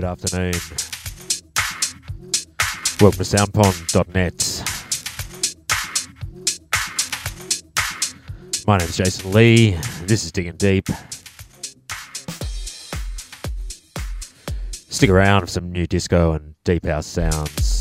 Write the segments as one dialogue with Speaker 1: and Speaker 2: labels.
Speaker 1: good afternoon. Welcome to soundpond.net. My name is Jason Lee. This is Digging Deep. Stick around for some new disco and deep house sounds.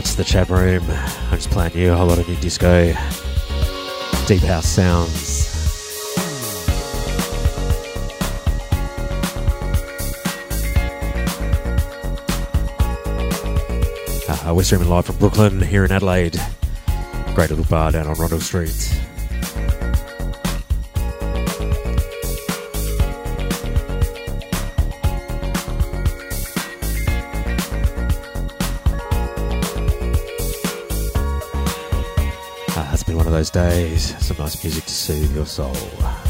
Speaker 1: Outs to the chat room. I'm just playing you a whole lot of new disco, deep house sounds. Uh, we're streaming live from Brooklyn here in Adelaide. Great little bar down on Rondo Street. Those days. Some nice music to soothe your soul.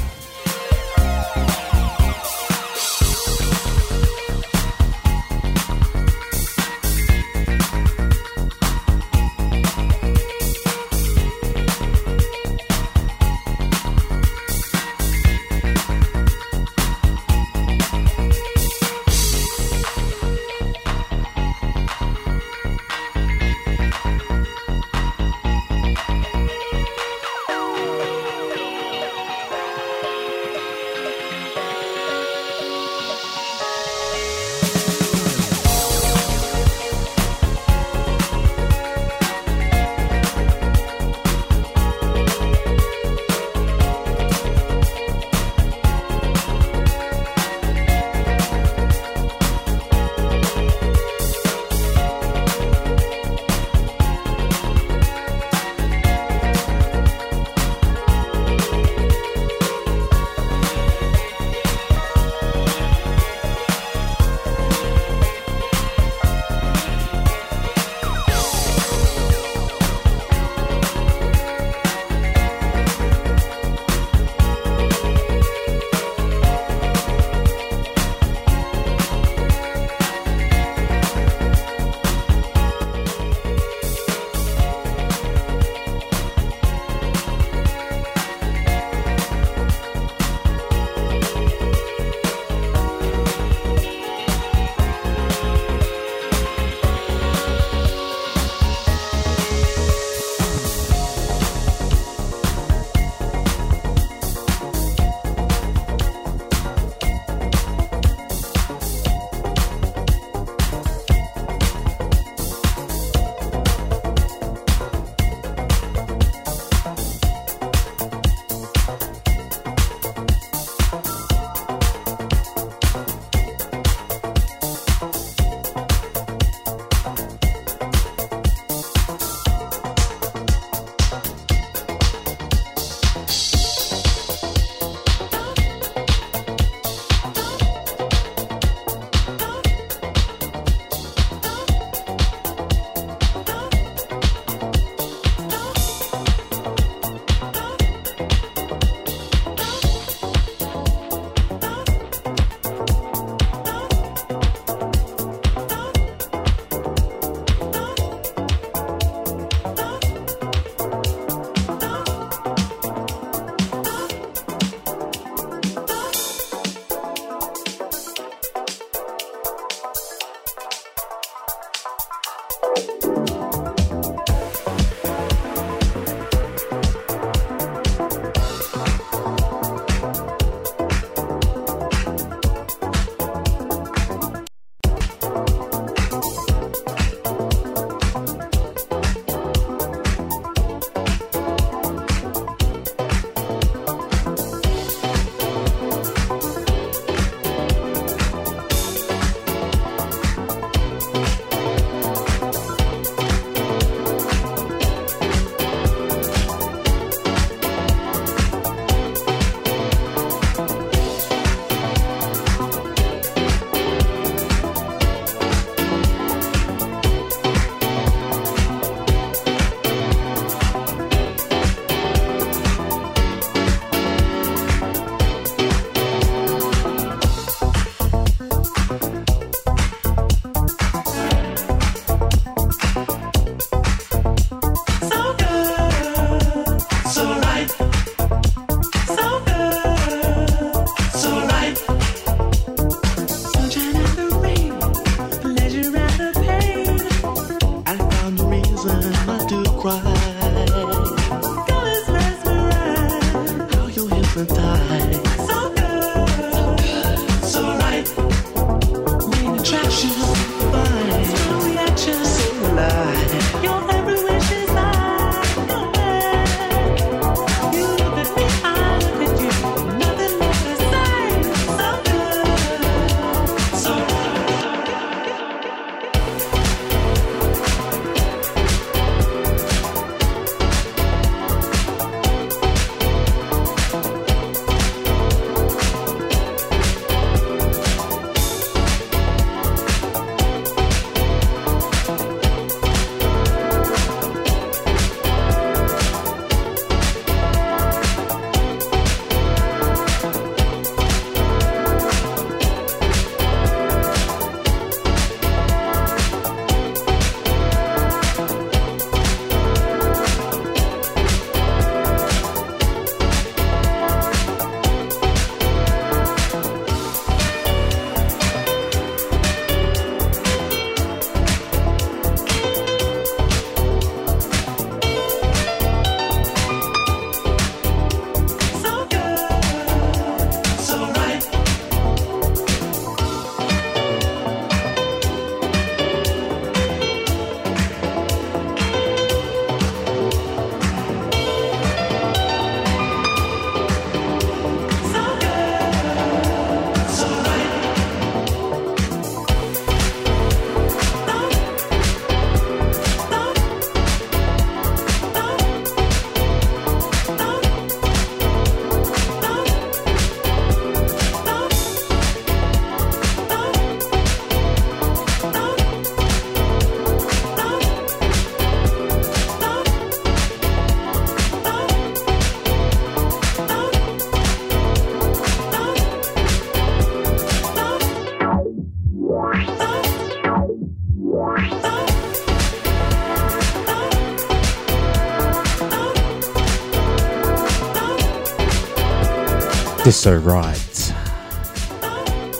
Speaker 1: So Right.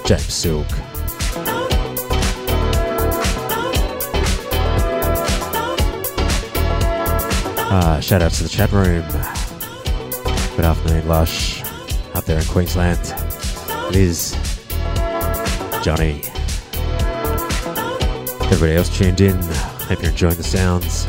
Speaker 1: James Silk. Uh, shout out to the chat room. Good afternoon, Lush. Up there in Queensland. Liz. Johnny. Everybody else tuned in. Hope you're enjoying the sounds.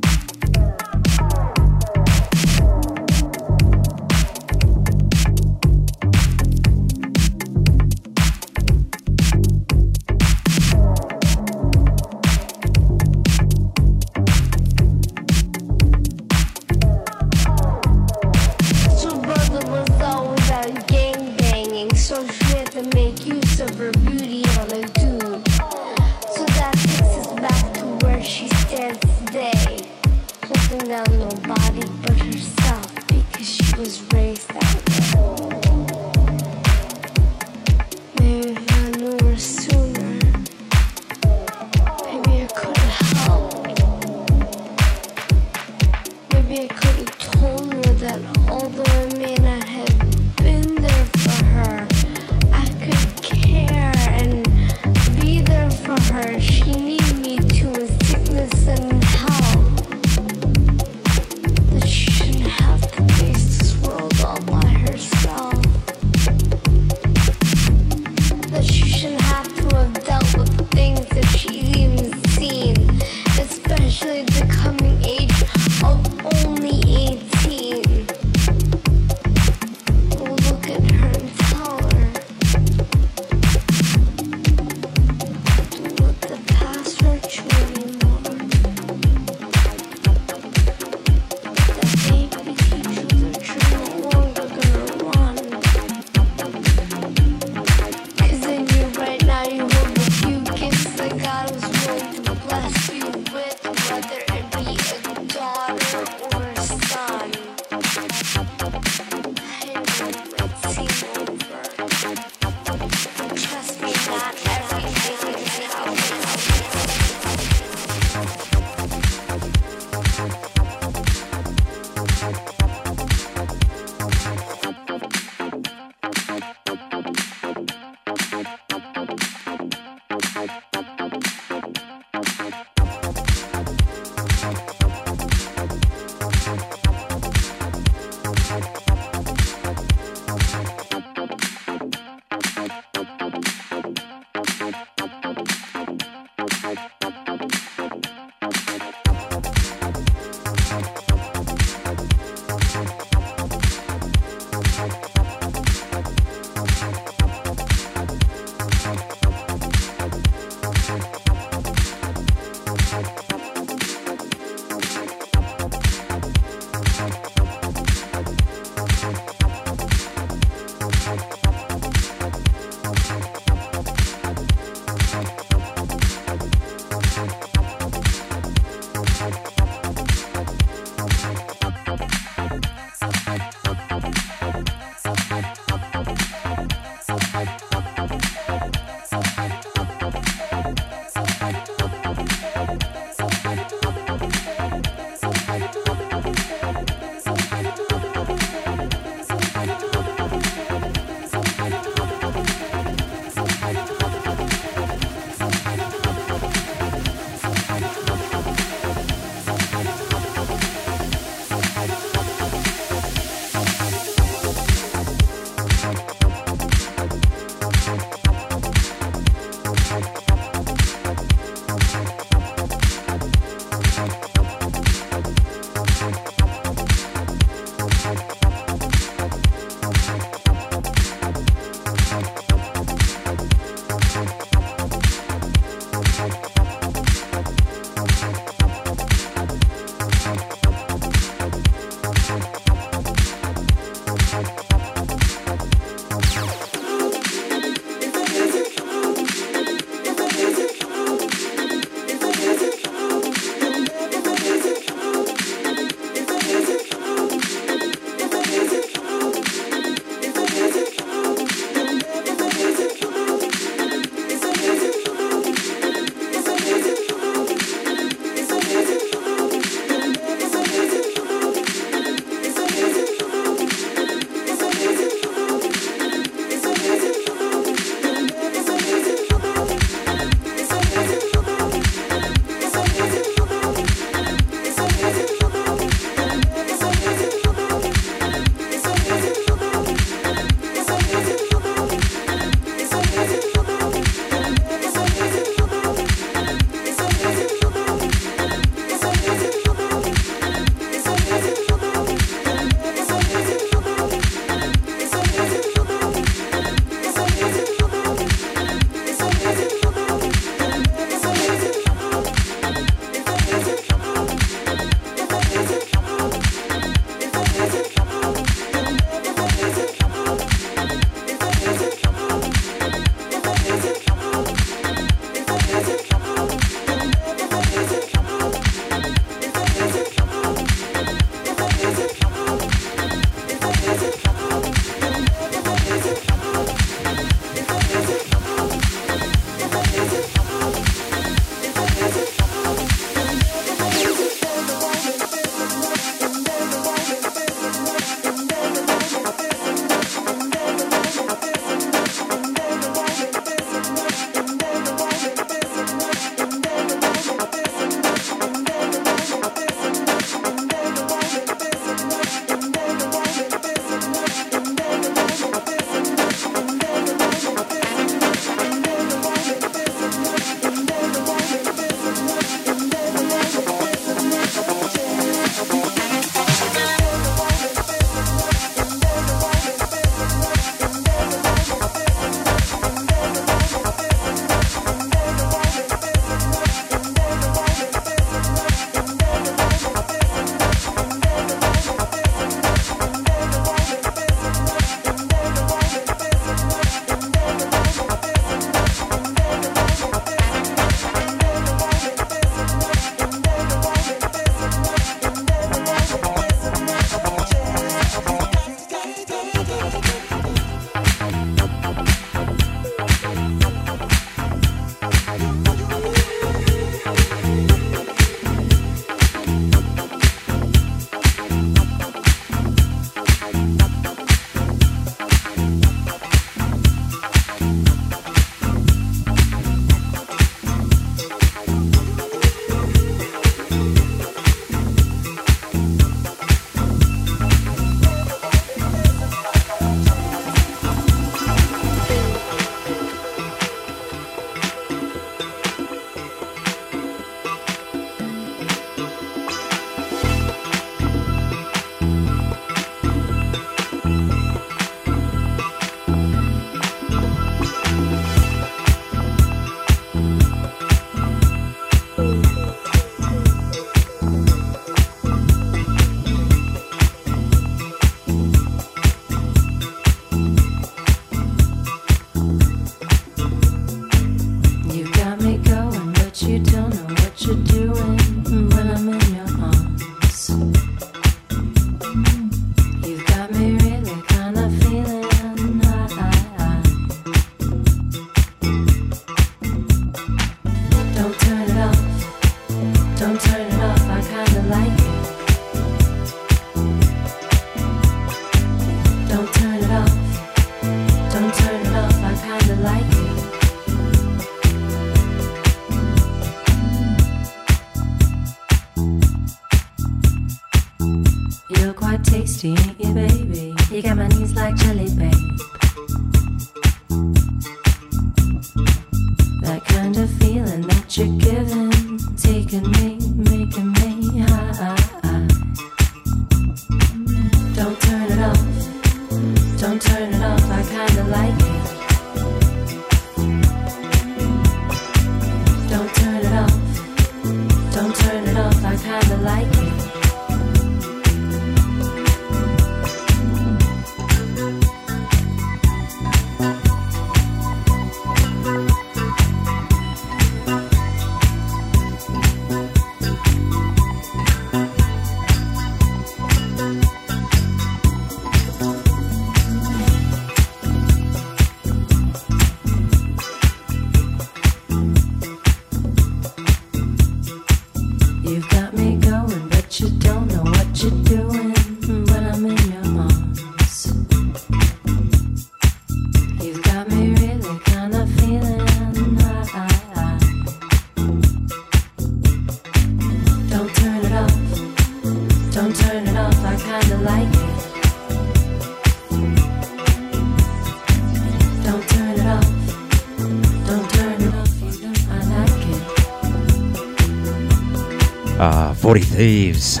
Speaker 1: 40 Thieves.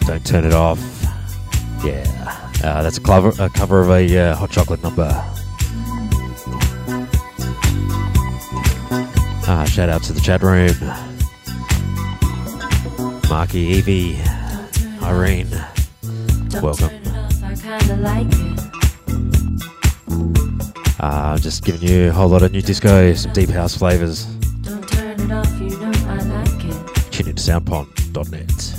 Speaker 1: Don't turn it off. Yeah, uh, that's a cover, a cover of a uh, hot chocolate number. Ah, shout out to the chat room. Marky, Evie, Irene, welcome. Uh, just giving you a whole lot of new disco, some deep house flavors. soundpond.net.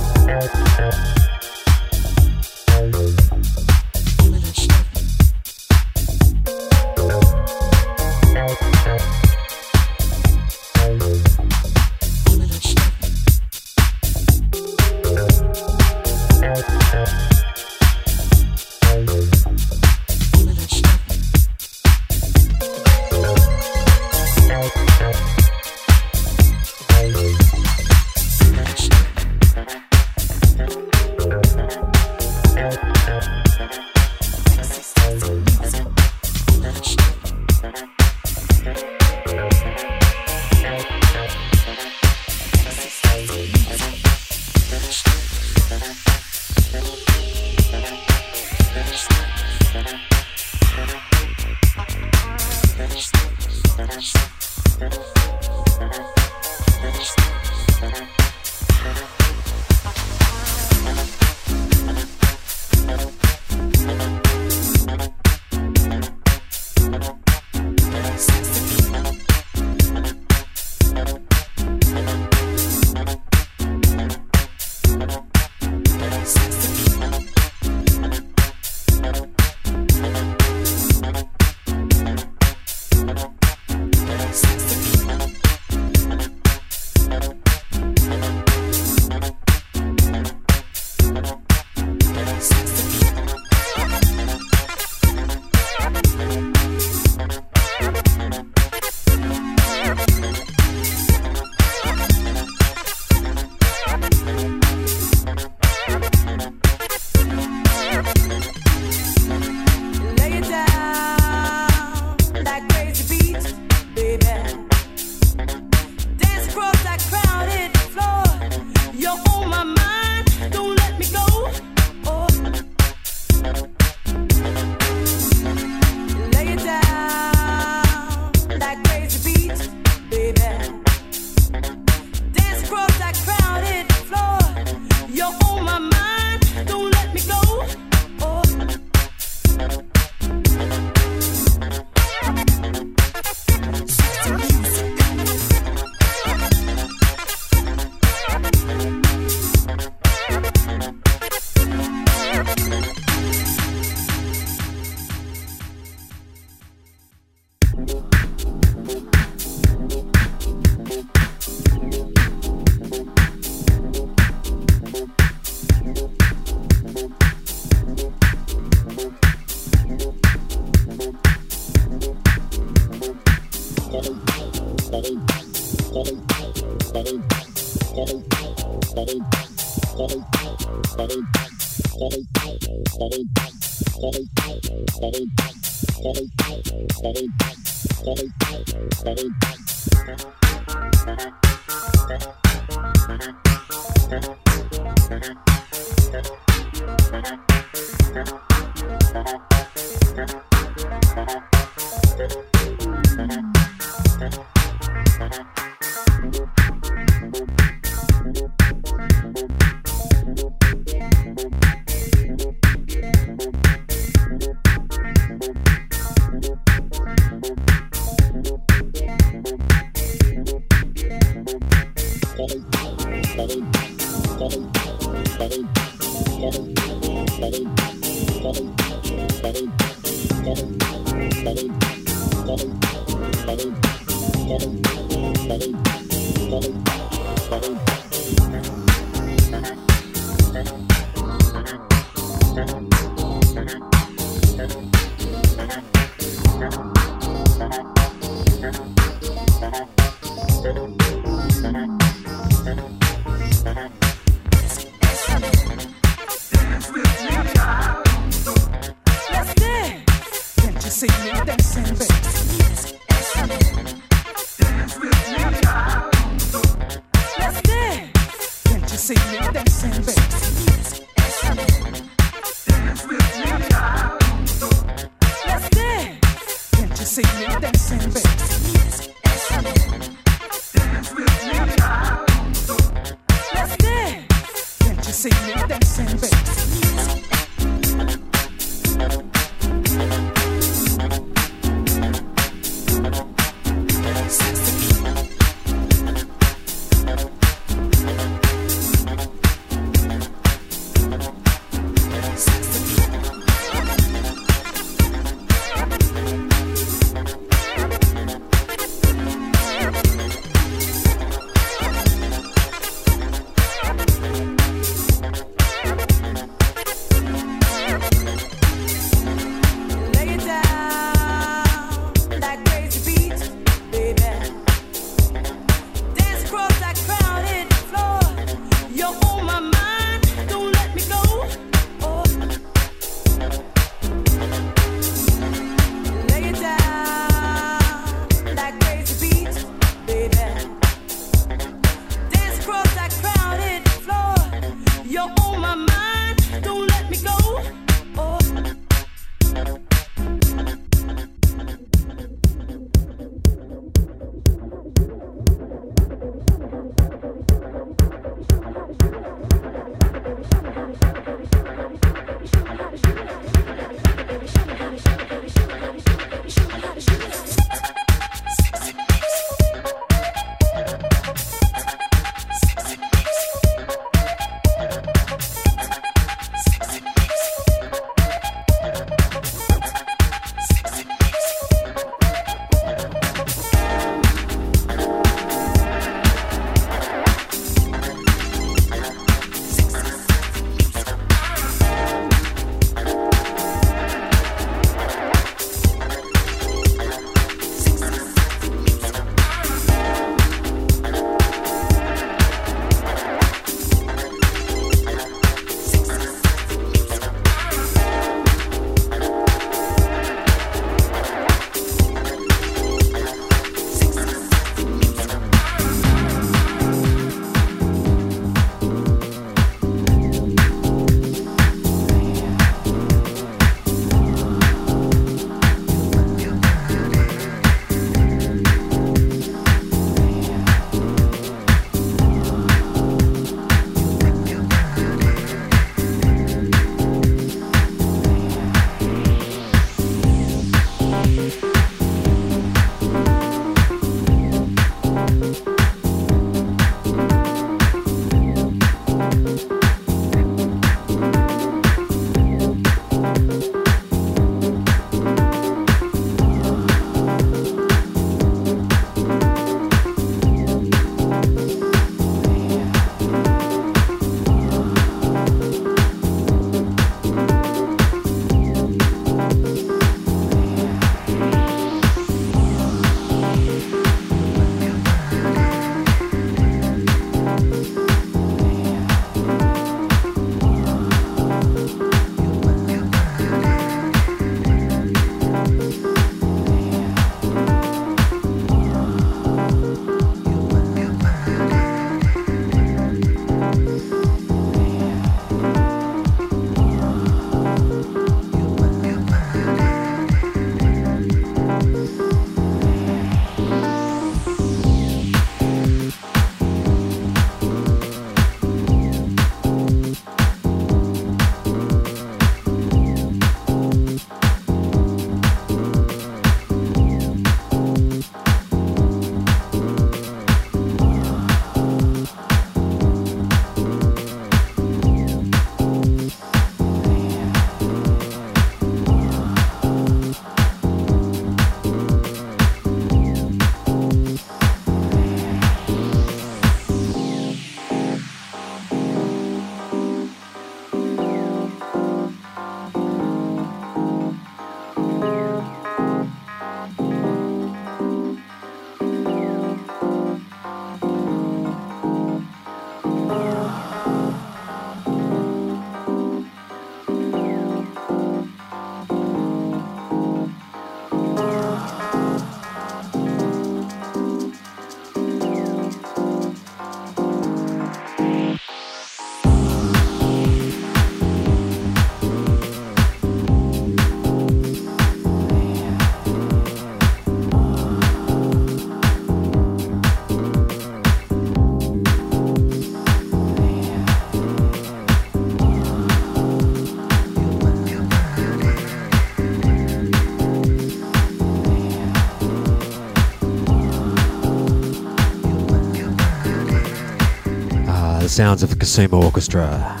Speaker 2: Sounds of the Kasuma Orchestra.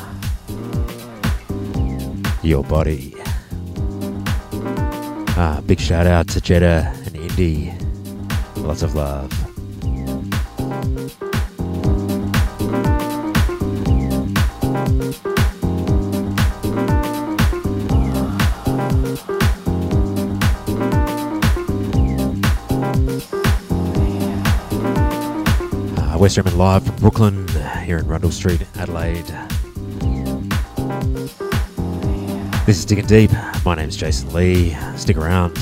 Speaker 2: Your body. Ah, big shout out to Jeddah and Indy. Lots of love. Uh, West live from BRLYN here in Rundle Street, Adelaide. This is Digging Deep. My name's Jason Lee. Stick around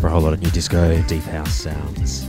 Speaker 2: for a whole lot of new disco, deep house sounds.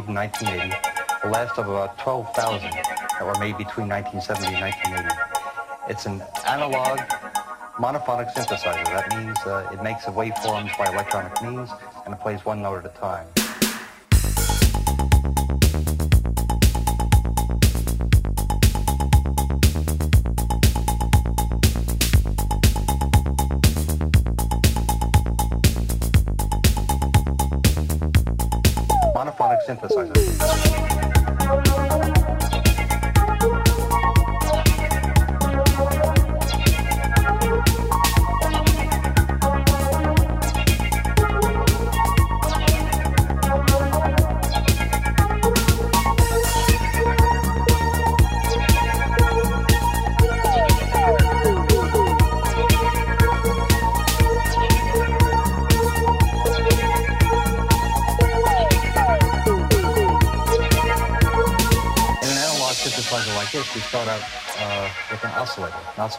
Speaker 3: Made in 1980. The last of about 12,000 that were made between 1970 and 1980. It's an analog monophonic synthesizer. That means uh, it makes the waveforms by electronic means and it plays one note at a time.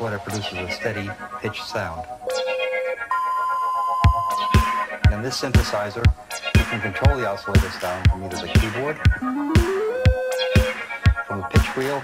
Speaker 3: Oscillator produces a steady pitch sound. And this synthesizer, you can control the oscillator sound from either the keyboard, from the pitch wheel,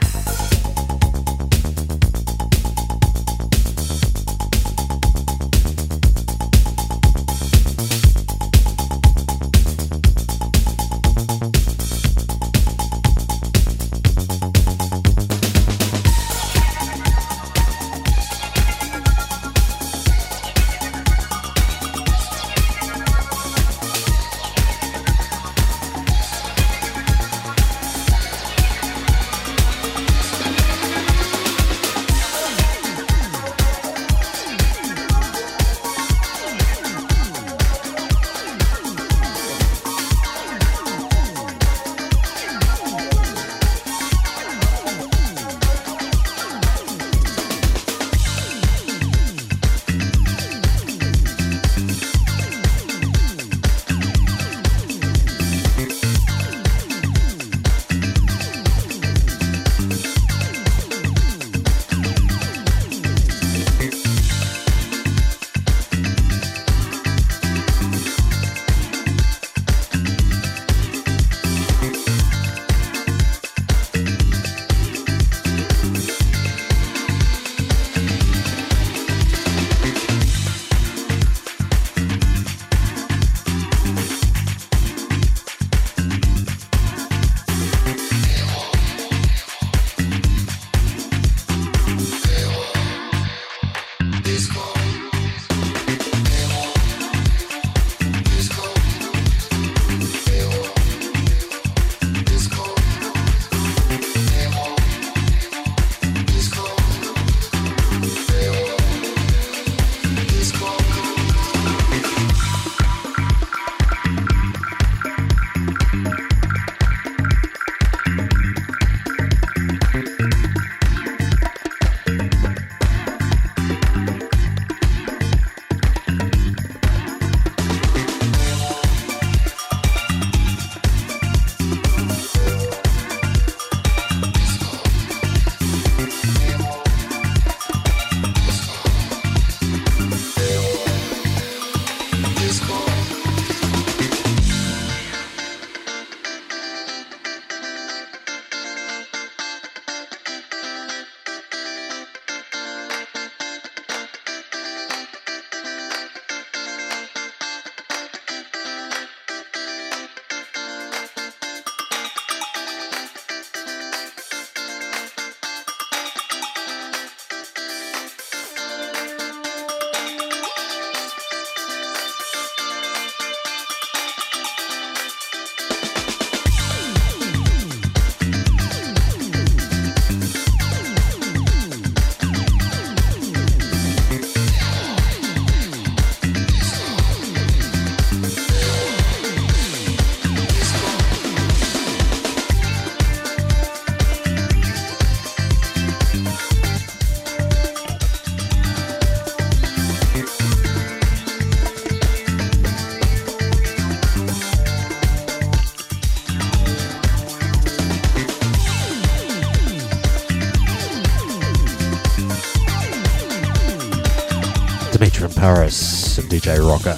Speaker 1: DJ Rocker.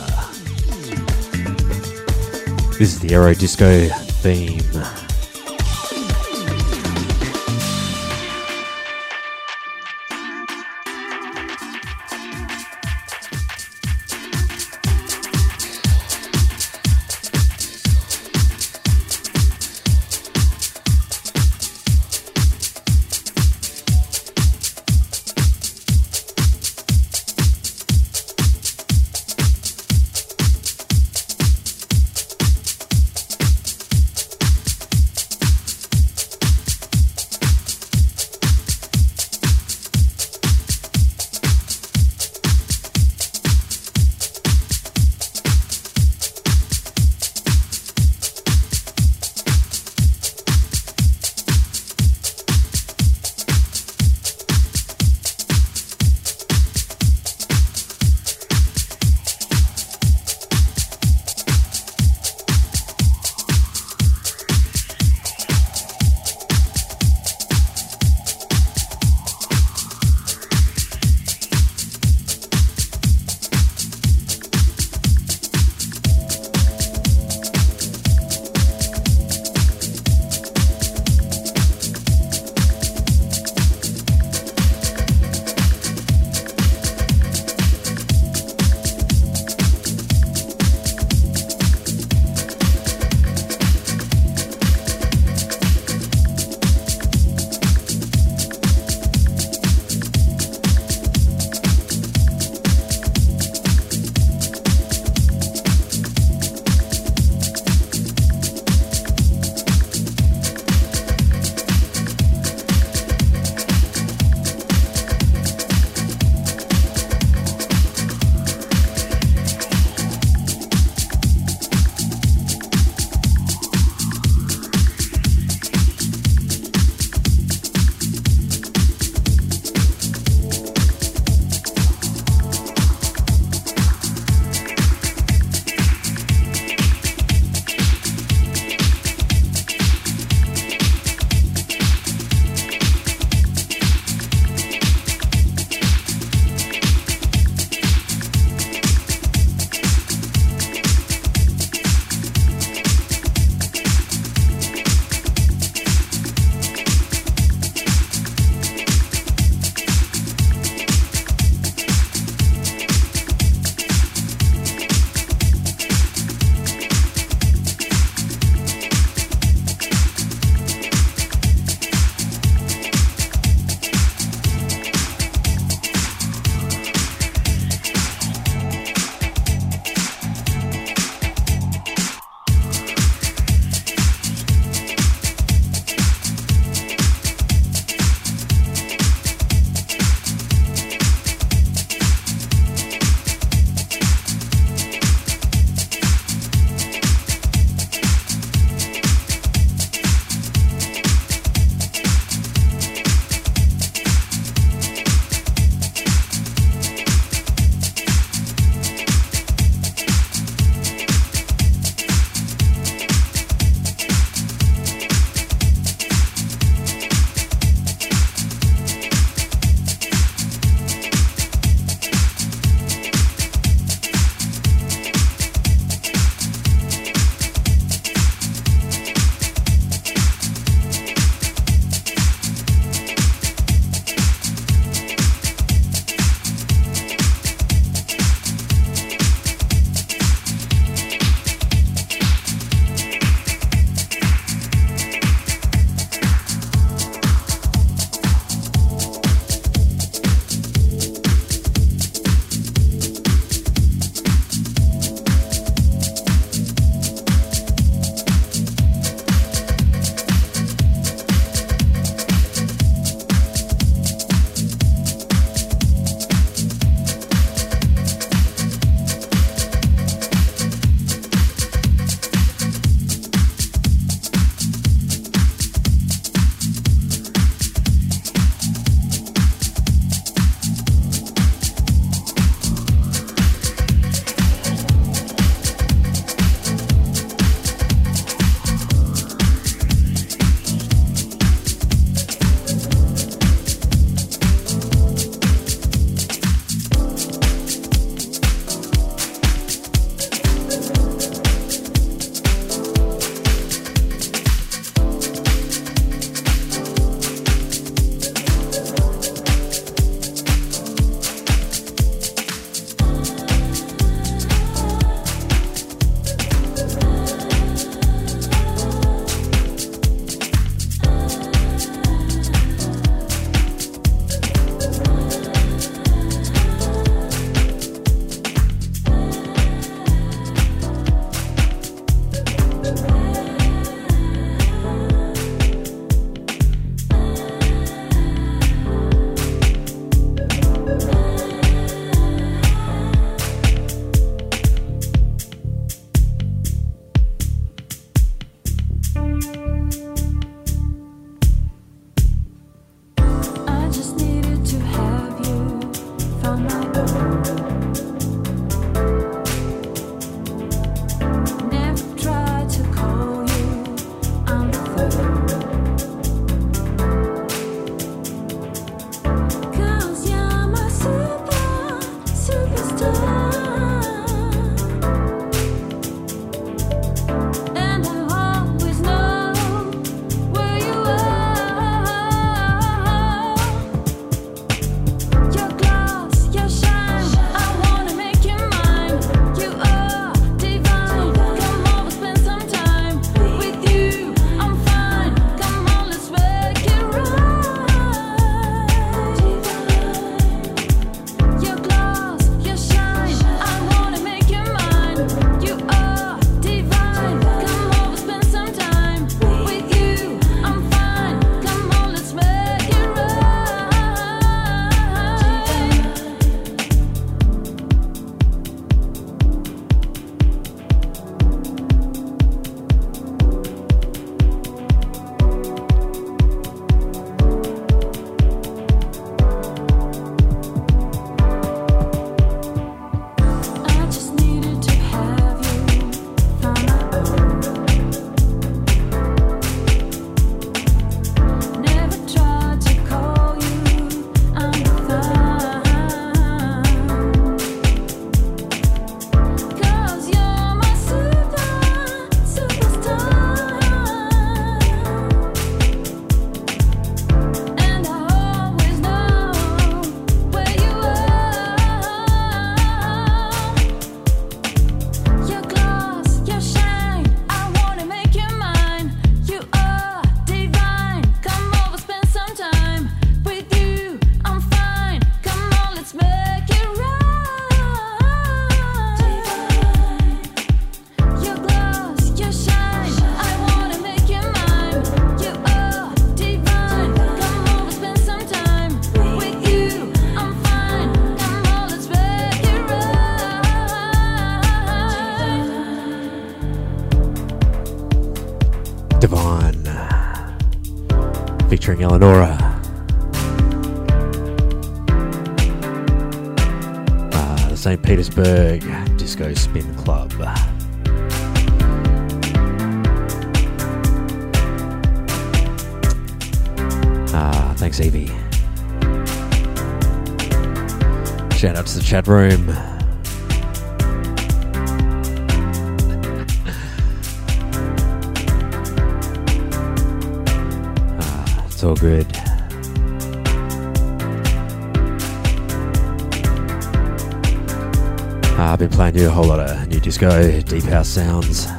Speaker 1: This is the Aero Disco theme.
Speaker 4: Featuring Eleonora. Uh, the St. Petersburg Disco Spin Club. Ah, thanks, Evie. Shout out to the chat room. Ah, I've been playing you a whole lot of new disco, deep house sounds.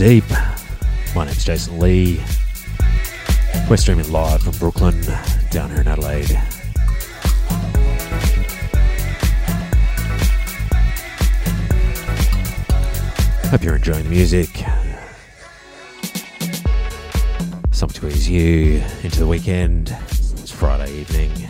Speaker 5: Deep. My name's Jason Lee. We're streaming live from BRLYN down here in Adelaide. Hope you're enjoying the music. Something to ease you into the weekend. It's Friday evening.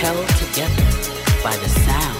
Speaker 6: held together by the sound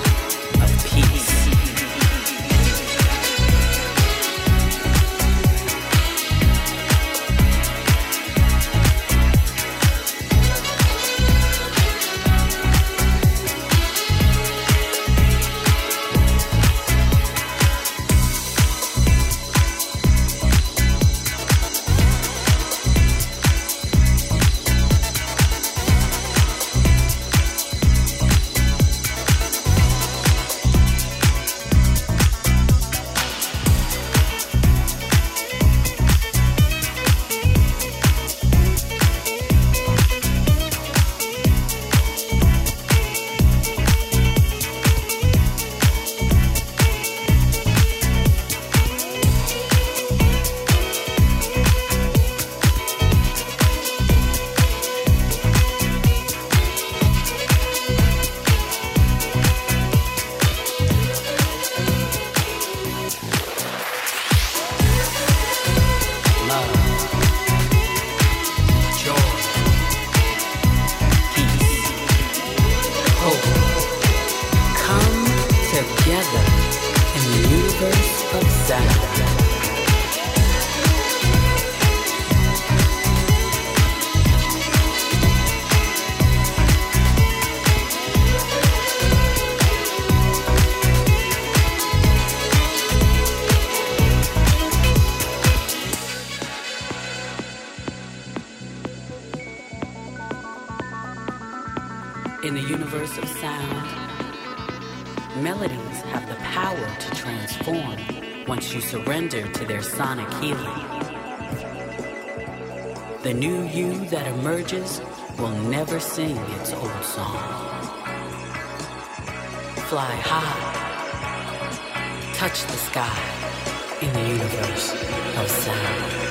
Speaker 5: sonic healing. The new you that emerges will never sing its old song. Fly high, touch the sky in the universe of sound.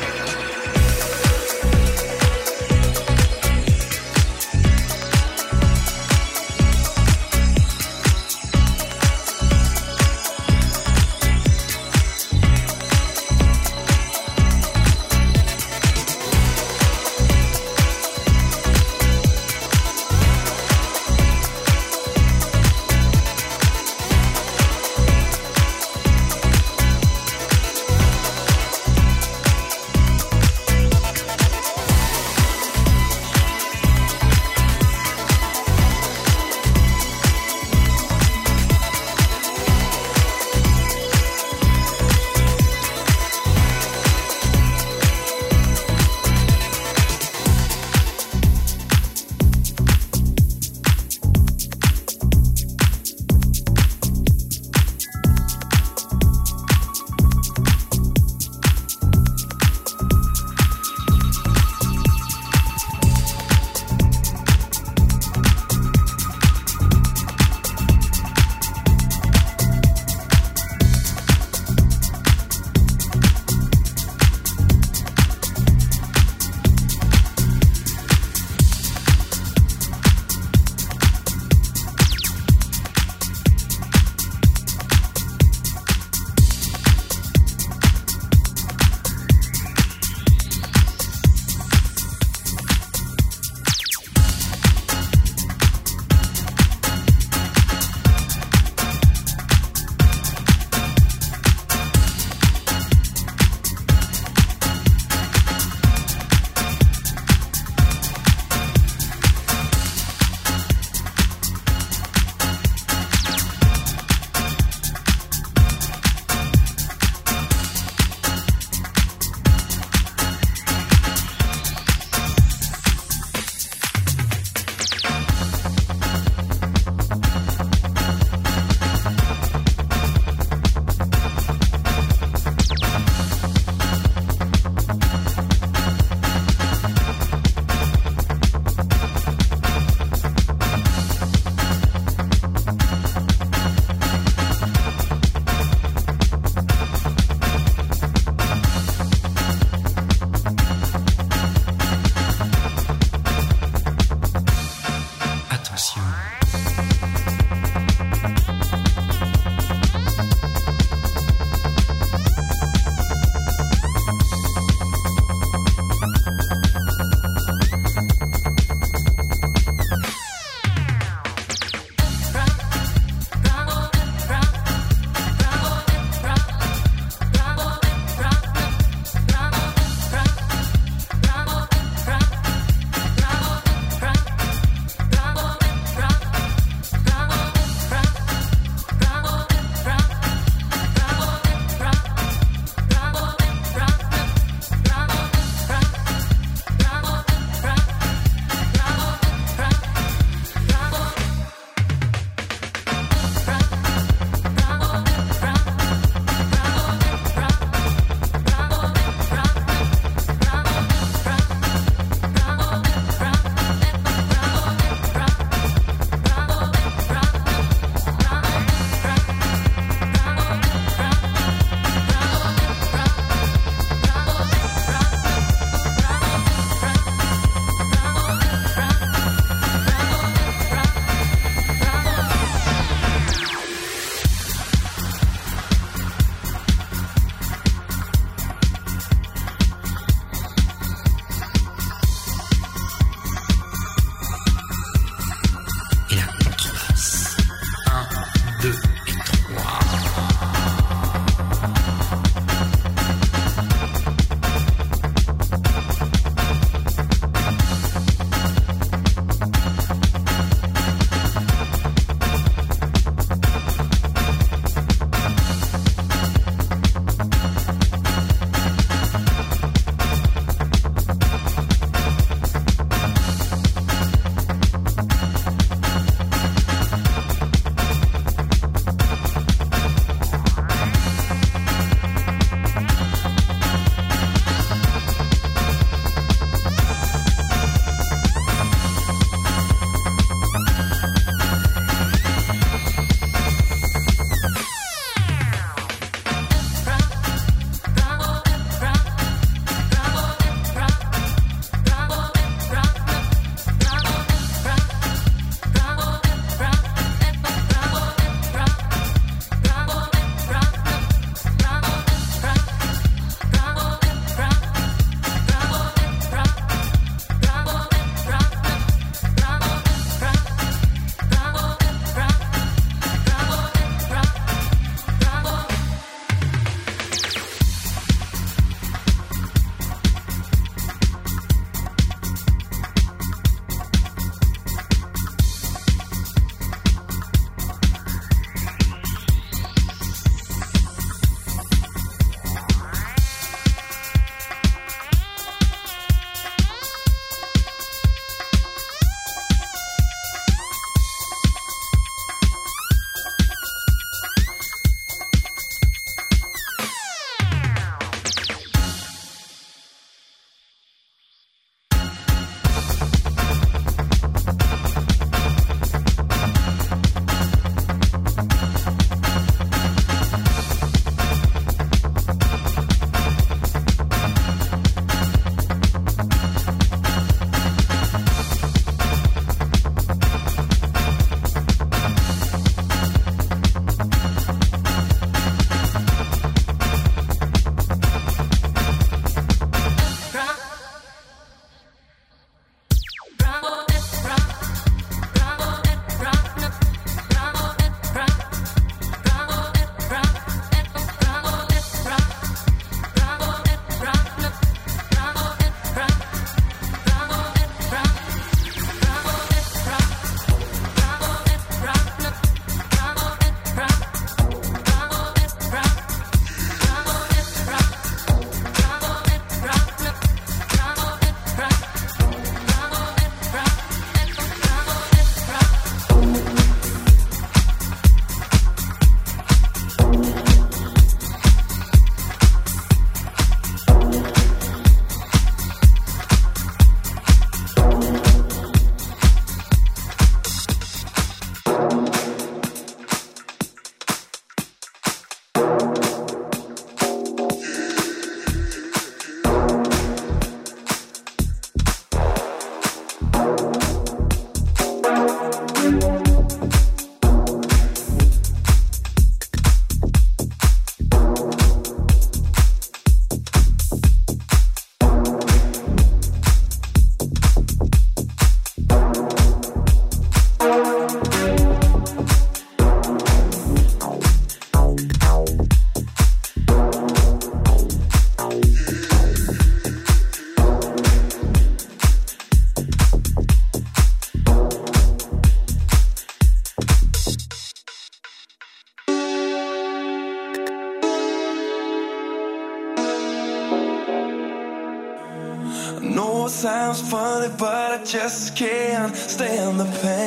Speaker 7: Sounds funny, but I just can't stand the pain.